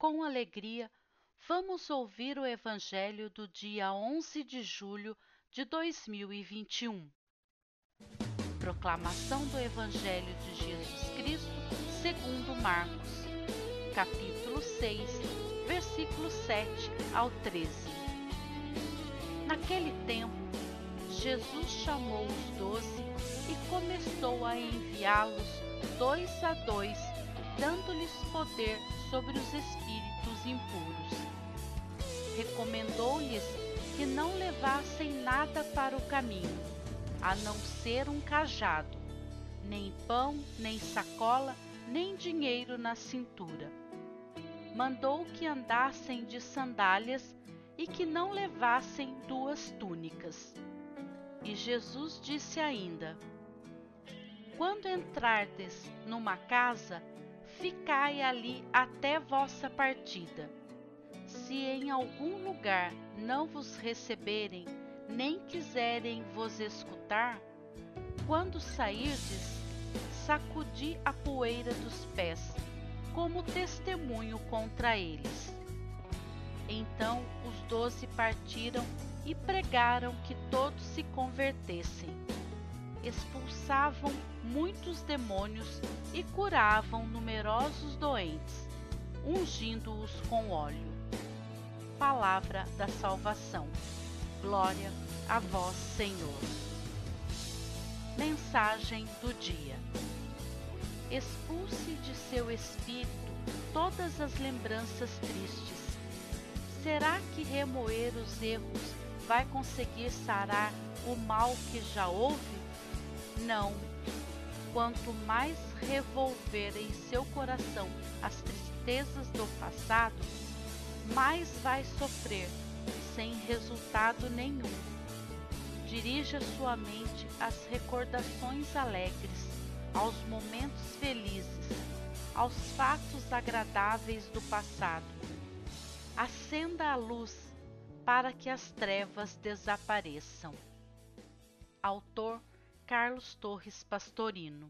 com alegria, vamos ouvir o Evangelho do dia 11 de julho de 2021. Proclamação do Evangelho de Jesus Cristo segundo Marcos, capítulo 6, versículos 7 ao 13. Naquele tempo, Jesus chamou os doze e começou a enviá-los dois a dois, dando-lhes poder sobre os espíritos impuros. Recomendou-lhes que não levassem nada para o caminho, a não ser um cajado, nem pão, nem sacola, nem dinheiro na cintura. Mandou que andassem de sandálias e que não levassem duas túnicas. E Jesus disse ainda: Quando entrardes numa casa, ficai ali até vossa partida. Se em algum lugar não vos receberem, nem quiserem vos escutar, quando sairdes, sacudi a poeira dos pés, como testemunho contra eles. Então os doze partiram e pregaram que todos se convertessem expulsavam muitos demônios e curavam numerosos doentes, ungindo-os com óleo. Palavra da salvação. Glória a vós, Senhor. Mensagem do dia. Expulse de seu espírito todas as lembranças tristes. Será que remoer os erros vai conseguir sarar o mal que já houve? Não. Quanto mais revolver em seu coração as tristezas do passado, mais vai sofrer, sem resultado nenhum. Dirija sua mente às recordações alegres, aos momentos felizes, aos fatos agradáveis do passado. Acenda a luz para que as trevas desapareçam. Autor Carlos Torres Pastorino